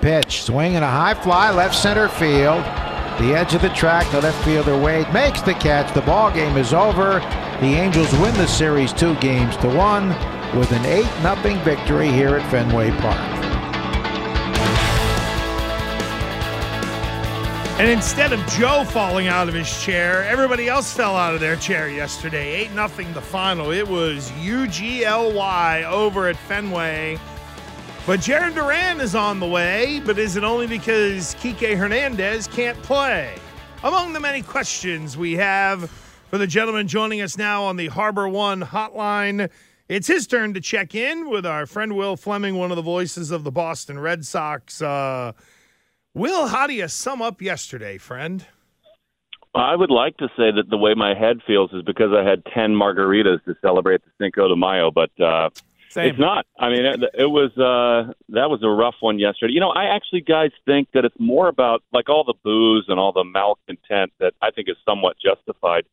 pitch. Swing and a high fly, left center field. The edge of the track, the left fielder Wade makes the catch. The ball game is over. The Angels win the series two games to one with an 8 0 victory here at Fenway Park. And instead of Joe falling out of his chair, everybody else fell out of their chair yesterday. 8 0 the final. It was UGLY over at Fenway. But Jarren Duran is on the way, but is it only because Kike Hernandez can't play? Among the many questions we have for the gentleman joining us now on the Harbor One hotline, it's his turn to check in with our friend Will Fleming, one of the voices of the Boston Red Sox. Uh, Will, how do you sum up yesterday, friend? I would like to say that the way my head feels is because I had 10 margaritas to celebrate the Cinco de Mayo, but uh, Same. It's not. I mean, it, it was uh, that was a rough one yesterday. You know, I actually, guys, think that it's more about like all the boos and all the malcontent that I think is somewhat justified.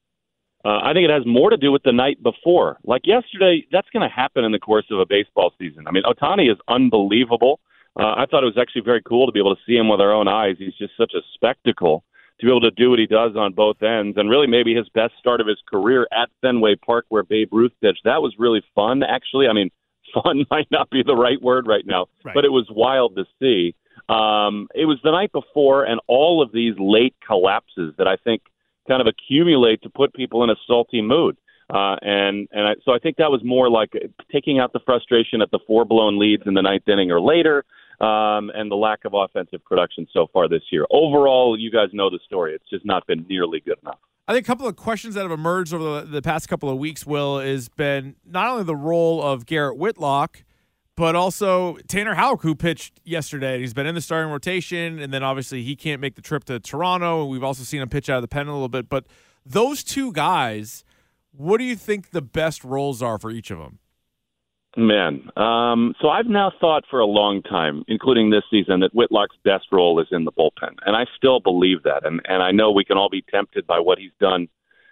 Uh, I think it has more to do with the night before. Like yesterday, that's going to happen in the course of a baseball season. I mean, Ohtani is unbelievable. Uh, I thought it was actually very cool to be able to see him with our own eyes. He's just such a spectacle to be able to do what he does on both ends, and really maybe his best start of his career at Fenway Park, where Babe Ruth pitched. That was really fun, actually. I mean, fun might not be the right word right now, Right. but it was wild to see. Um, it was the night before, and all of these late collapses that I think kind of accumulate to put people in a salty mood. Uh, and and I, so I think that was more like taking out the frustration at the four blown leads in the ninth inning or later, um, and the lack of offensive production so far this year. Overall, you guys know the story. It's just not been nearly good enough. I think a couple of questions that have emerged over the, the past couple of weeks, Will, has been not only the role of Garrett Whitlock, but also Tanner Houck, who pitched yesterday. He's been in the starting rotation, and then obviously he can't make the trip to Toronto. We've also seen him pitch out of the pen a little bit. But those two guys, what do you think the best roles are for each of them? Man, um, so I've now thought for a long time, including this season, that Whitlock's best role is in the bullpen, and I still believe that. And and I know we can all be tempted by what he's done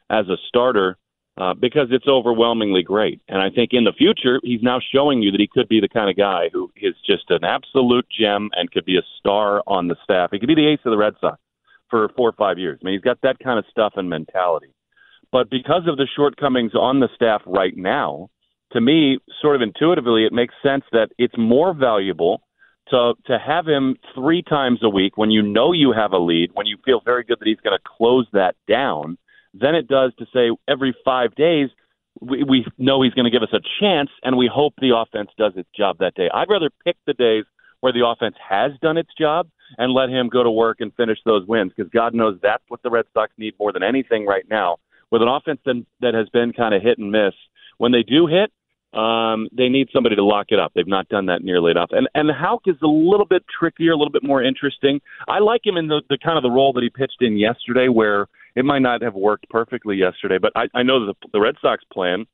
as a starter uh, because it's overwhelmingly great. And I think in the future, he's now showing you that he could be the kind of guy who is just an absolute gem and could be a star on the staff. He could be the ace of the Red Sox for four or five years. I mean, he's got that kind of stuff and mentality. But because of the shortcomings on the staff right now, to me, sort of intuitively, it makes sense that it's more valuable to to have him three times a week when you know you have a lead, when you feel very good that he's going to close that down, than it does to say every five days we, we know he's going to give us a chance, and we hope the offense does its job that day. I'd rather pick the days where the offense has done its job and let him go to work and finish those wins because God knows that's what the Red Sox need more than anything right now. With an offense that, that has been kind of hit and miss, when they do hit, um, they need somebody to lock it up. They've not done that nearly enough. And and Houck is a little bit trickier, a little bit more interesting. I like him in the, the kind of the role that he pitched in yesterday, where it might not have worked perfectly yesterday, but I, I know that the, the Red Sox plan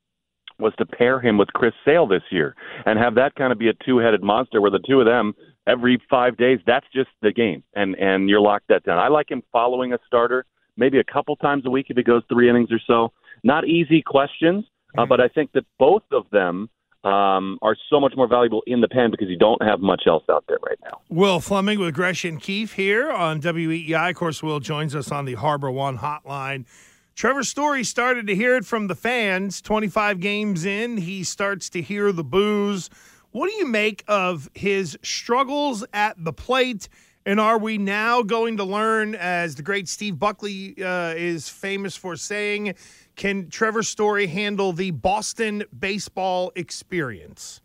was to pair him with Chris Sale this year and have that kind of be a two-headed monster where the two of them every five days that's just the game and and you're locked that down. I like him following a starter maybe a couple times a week if he goes three innings or so. Not easy questions, uh, but I think that both of them um, are so much more valuable in the pen because you don't have much else out there right now. Will Fleming with Gresh and Keefe here on WEEI. Of course, Will joins us on the Harbor One hotline. Trevor Story started to hear it from the fans. 25 games in, he starts to hear the boos. What do you make of his struggles at the plate? And are we now going to learn, as the great Steve Buckley uh, is famous for saying, can Trevor Story handle the Boston baseball experience?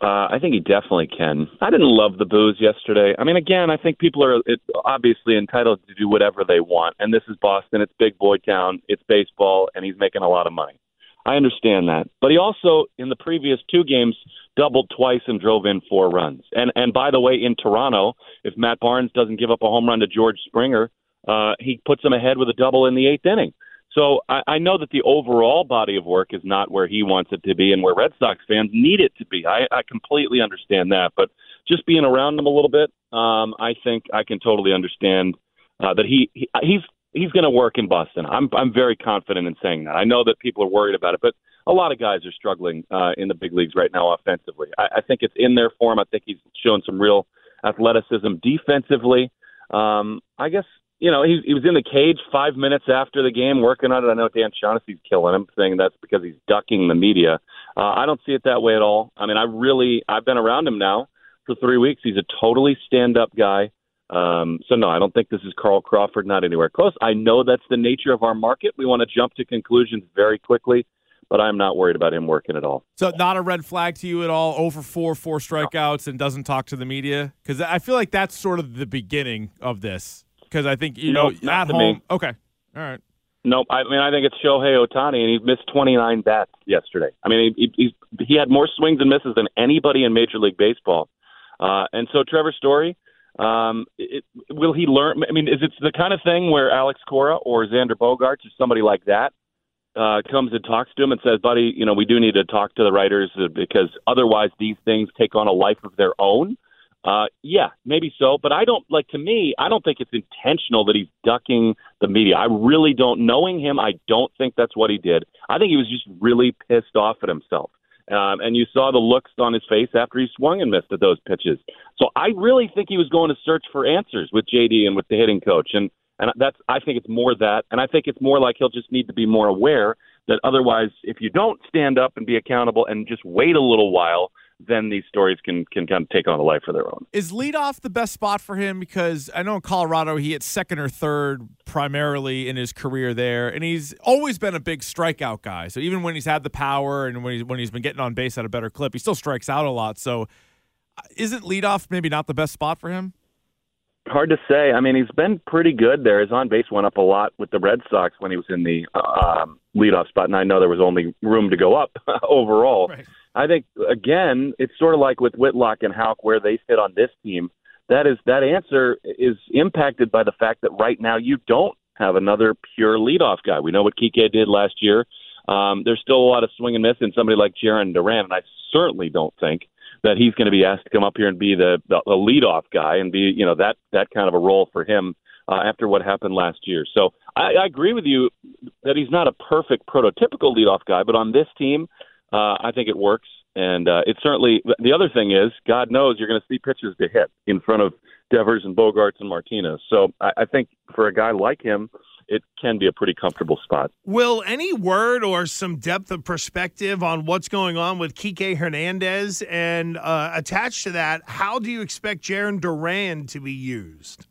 Uh, I think he definitely can. I didn't love the boos yesterday. I mean, again, I think people are obviously entitled to do whatever they want. And this is Boston. It's big boy town. It's baseball, and he's making a lot of money. I understand that. But he also, in the previous two games, doubled twice and drove in four runs. And and by the way, in Toronto, if Matt Barnes doesn't give up a home run to George Springer, uh, he puts him ahead with a double in the eighth inning. So I, I know that the overall body of work is not where he wants it to be and where Red Sox fans need it to be. I, I completely understand that, but just being around him a little bit, um, I think I can totally understand uh, that he, he he's he's going to work in Boston. I'm I'm very confident in saying that. I know that people are worried about it, but a lot of guys are struggling uh, in the big leagues right now offensively. I, I think it's in their form. I think he's shown some real athleticism defensively. Um, I guess you know he, he was in the cage five minutes after the game working on it. I know Dan Shaughnessy's killing him, saying that's because he's ducking the media. Uh, I don't see it that way at all. I mean, I really I've been around him now for three weeks. He's a totally stand-up guy. Um, so no, I don't think this is Carl Crawford. Not anywhere close. I know that's the nature of our market. We want to jump to conclusions very quickly, but I'm not worried about him working at all. So not a red flag to you at all. Over four, four strikeouts, and doesn't talk to the media because I feel like that's sort of the beginning of this. Because I think you know No, not at home. me. Okay, all right. No, I mean I think it's Shohei Ohtani, and he missed 29 bats yesterday. I mean he he, he had more swings and misses than anybody in Major League Baseball. Uh, and so Trevor Story, um, it, will he learn? I mean, is it the kind of thing where Alex Cora or Xander Bogaerts or somebody like that uh, comes and talks to him and says, "Buddy, you know we do need to talk to the writers because otherwise these things take on a life of their own." Uh, yeah, maybe so, but I don't like. To me, I don't think it's intentional that he's ducking the media. I really don't. Knowing him, I don't think that's what he did. I think he was just really pissed off at himself. Um, and you saw the looks on his face after he swung and missed at those pitches. So I really think he was going to search for answers with JD and with the hitting coach, and and that's I think it's more that, and I think it's more like he'll just need to be more aware that otherwise, if you don't stand up and be accountable and just wait a little while, then these stories can can kind of take on a life of their own. Is leadoff the best spot for him? Because I know in Colorado he hit second or third primarily in his career there, and he's always been a big strikeout guy. So even when he's had the power and when he's when he's been getting on base at a better clip, he still strikes out a lot. So uh, isn't leadoff maybe not the best spot for him? Hard to say. I mean, he's been pretty good there. His on base went up a lot with the Red Sox when he was in the um, leadoff spot, and I know there was only room to go up overall. Right. I think again, it's sort of like with Whitlock and Houck, where they sit on this team. That is that answer is impacted by the fact that right now you don't have another pure leadoff guy. We know what Kike did last year. Um, there's still a lot of swing and miss in somebody like Jarren Duran, and I certainly don't think that he's going to be asked to come up here and be the, the, the leadoff guy and be you know that that kind of a role for him uh, after what happened last year. So I, I agree with you that he's not a perfect prototypical leadoff guy, but on this team, uh, I think it works. And uh, it certainly. The other thing is, God knows you're going to see pitches to hit in front of Devers and Bogaerts and Martinez. So I, I think for a guy like him, it can be a pretty comfortable spot. Will any word or some depth of perspective on what's going on with Kike Hernandez and uh, attached to that, how do you expect Jarren Duran to be used?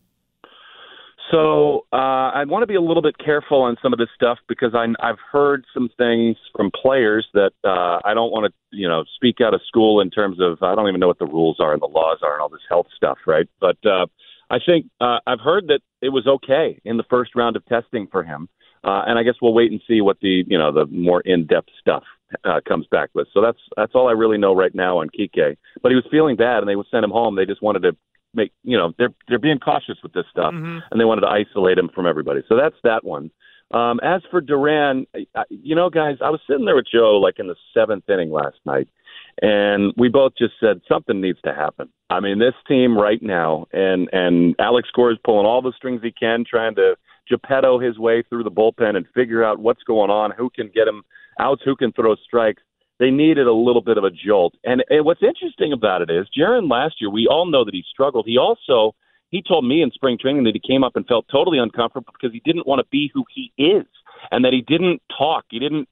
So uh, I want to be a little bit careful on some of this stuff because I, I've heard some things from players that uh, I don't want to, you know, speak out of school in terms of I don't even know what the rules are and the laws are and all this health stuff, right? But uh, I think uh, I've heard that it was okay in the first round of testing for him, uh, and I guess we'll wait and see what the, you know, the more in-depth stuff uh, comes back with. So that's that's all I really know right now on Kike. But he was feeling bad, and they would send him home. They just wanted to make you know they're they're being cautious with this stuff, Mhm. and they wanted to isolate him from everybody. So that's that one. Um, as for Duran, I- you know, guys, I was sitting there with Joe like in the seventh inning last night, and we both just said something needs to happen. I mean, this team right now, and and Alex Cora is pulling all the strings he can, trying to Geppetto his way through the bullpen and figure out what's going on, who can get him outs, who can throw strikes they needed a little bit of a jolt. And, and what's interesting about it is, Jarren last year, we all know that he struggled. He also he told me in spring training that he came up and felt totally uncomfortable because he didn't want to be who he is, and that he didn't talk, he didn't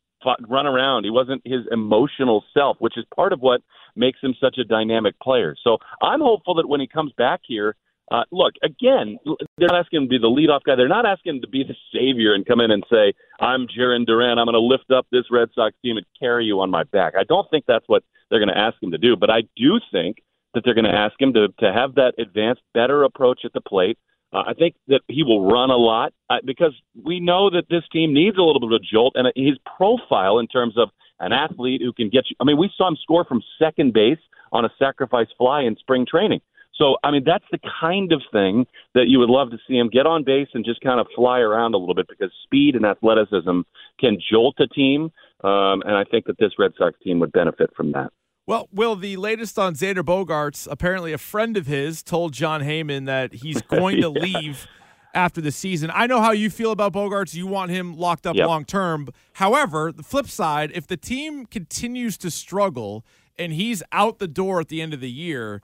run around, he wasn't his emotional self, which is part of what makes him such a dynamic player. So I'm hopeful that when he comes back here. Uh, look, again, they're not asking him to be the leadoff guy. They're not asking him to be the savior and come in and say, I'm Jarren Duran. I'm going to lift up this Red Sox team and carry you on my back. I don't think that's what they're going to ask him to do, but I do think that they're going to ask him to, to have that advanced, better approach at the plate. Uh, I think that he will run a lot uh, because we know that this team needs a little bit of a jolt, and his profile in terms of an athlete who can get you. I mean, we saw him score from second base on a sacrifice fly in spring training. So, I mean, that's the kind of thing that you would love to see him get on base and just kind of fly around a little bit because speed and athleticism can jolt a team. Um, and I think that this Red Sox team would benefit from that. Well, Will, the latest on Xander Bogaerts, apparently a friend of his told Jon Heyman that he's going to leave after the season. I know how you feel about Bogaerts. You want him locked up Yep. long term. However, the flip side, if the team continues to struggle and he's out the door at the end of the year,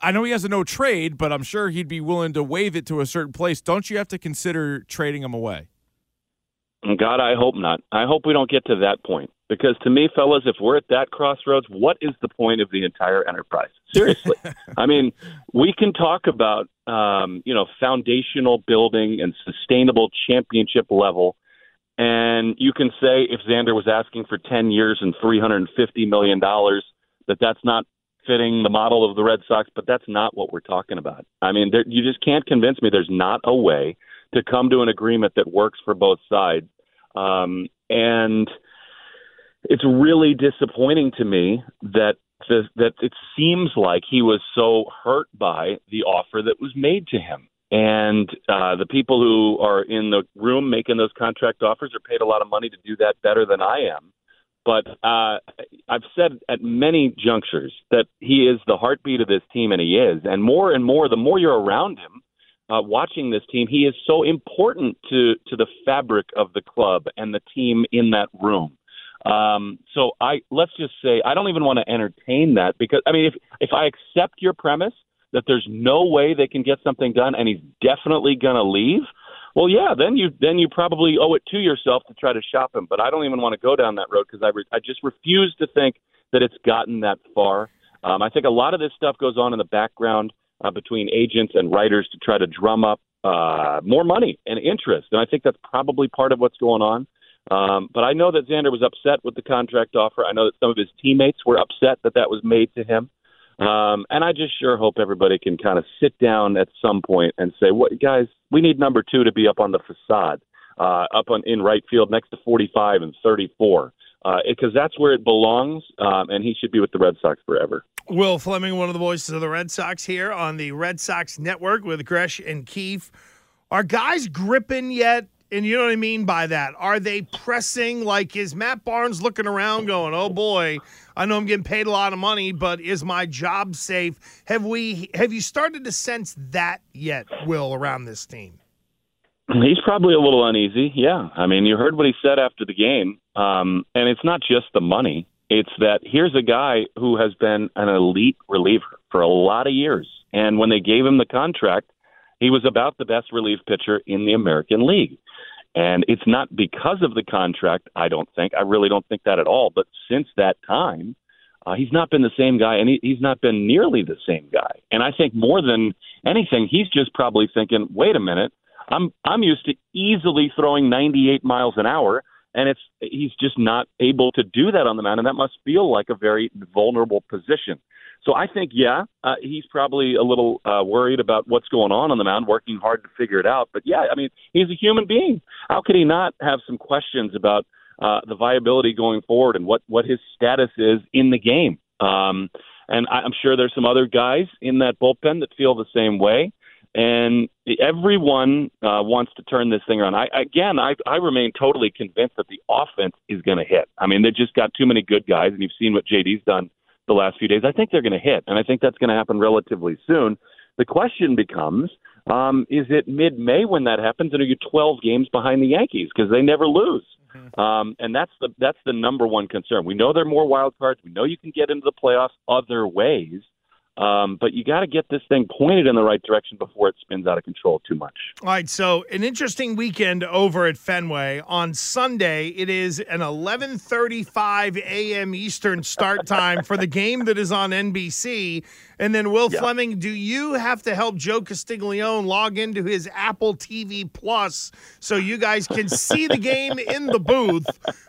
I know he has a no trade, but I'm sure he'd be willing to waive it to a certain place. Don't you have to consider trading him away? God, I hope not. I hope we don't get to that point. Because to me, fellas, if we're at that crossroads, what is the point of the entire enterprise? Seriously. I mean, we can talk about, um, you know, foundational building and sustainable championship level. And you can say if Xander was asking for 10 years and $350 million, that that's not fitting the model of the Red Sox, but that's not what we're talking about. I mean, there, you just can't convince me there's not a way to come to an agreement that works for both sides. Um, and it's really disappointing to me that the, that it seems like he was so hurt by the offer that was made to him. And uh, the people who are in the room making those contract offers are paid a lot of money to do that better than I am. But uh, I've said at many junctures that he is the heartbeat of this team, and he is. And more and more, the more you're around him, uh, watching this team, he is so important to to the fabric of the club and the team in that room. Um, so I let's just say I don't even want to entertain that because I mean if if I accept your premise that there's no way they can get something done and he's definitely going to leave, well yeah, then you then you probably owe it to yourself to try to shop him. But I don't even want to go down that road because I re- I just refuse to think that it's gotten that far. Um, I think a lot of this stuff goes on in the background uh, between agents and writers to try to drum up uh, more money and interest, and I think that's probably part of what's going on. Um, but I know that Xander was upset with the contract offer. I know that some of his teammates were upset that that was made to him. Um, and I just sure hope everybody can kind of sit down at some point and say, "What guys? We need number two to be up on the facade, uh, up on in right field next to 45 and 34, because uh, that's where it belongs, um, and he should be with the Red Sox forever." Will Fleming, one of the voices of the Red Sox, here on the Red Sox Network with Gresh and Keefe. Are guys gripping yet and you know what I mean by that? Are they pressing? Like, is Matt Barnes looking around going, oh boy, I know I'm getting paid a lot of money, but is my job safe? Have we, have you started to sense that yet, Will, around this team? He's probably a little uneasy. Yeah. I mean, you heard what he said after the game. Um, and it's not just the money, it's that here's a guy who has been an elite reliever for a lot of years. And when they gave him the contract, he was about the best relief pitcher in the American League. And it's not because of the contract, I don't think. I really don't think that at all. But since that time, uh, he's not been the same guy, and he, he's not been nearly the same guy. And I think more than anything, he's just probably thinking, "Wait a minute, I'm I'm used to easily throwing 98 miles an hour, and it's he's just not able to do that on the mound, and that must feel like a very vulnerable position." So I think, yeah, uh, he's probably a little uh, worried about what's going on on the mound, working hard to figure it out. But yeah, I mean, he's a human being. How could he not have some questions about uh, the viability going forward and what what his status is in the game? Um, and I, I'm sure there's some other guys in that bullpen that feel the same way. And everyone uh, wants to turn this thing around. I, again, I, I remain totally convinced that the offense is going to hit. I mean, they just got too many good guys, and you've seen what JD's done the last few days. I think they're going to hit, and I think that's going to happen relatively soon. The question becomes um, is it mid May when that happens, and are you 12 games behind the Yankees because they never lose? Mm-hmm. Um, and that's the that's the number one concern. We know there are more wild cards. We know you can get into the playoffs other ways. Um, but you got to get this thing pointed in the right direction before it spins out of control too much. All right, so an interesting weekend over at Fenway. On Sunday, it is an 11:35 a.m. Eastern start time for the game that is on NBC. And then, Will yeah. Fleming, do you have to help Joe Castiglione log into his Apple TV Plus so you guys can see the game in the booth?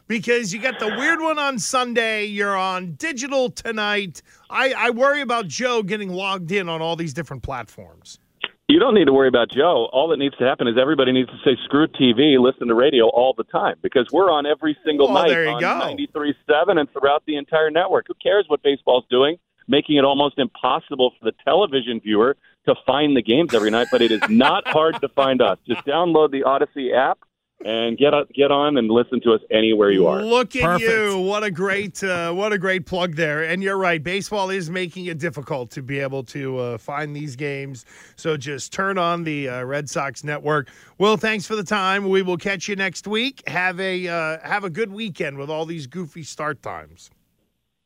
Because you got the weird one on Sunday, you're on digital tonight. I, I worry about Joe getting logged in on all these different platforms. You don't need to worry about Joe. All that needs to happen is everybody needs to say screw TV, listen to radio all the time because we're on every single well, night on go. 93.7 and throughout the entire network. Who cares what baseball's doing? making it almost impossible for the television viewer to find the games every night. But it is not hard to find us. Just download the Audacy app and get up, get on and listen to us anywhere you are. Look at Perfect. you! What a great uh, what a great plug there. And you're right, baseball is making it difficult to be able to uh, find these games. So just turn on the uh, Red Sox network. Will, thanks for the time. We will catch you next week. Have a uh, have a good weekend with all these goofy start times.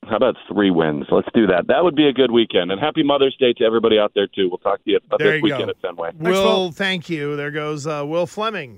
how about three wins? Let's do that. That would be a good weekend. And happy Mother's Day to everybody out there too. We'll talk to you about There this you weekend go. at Fenway. Will, thank you. There goes uh, Will Fleming.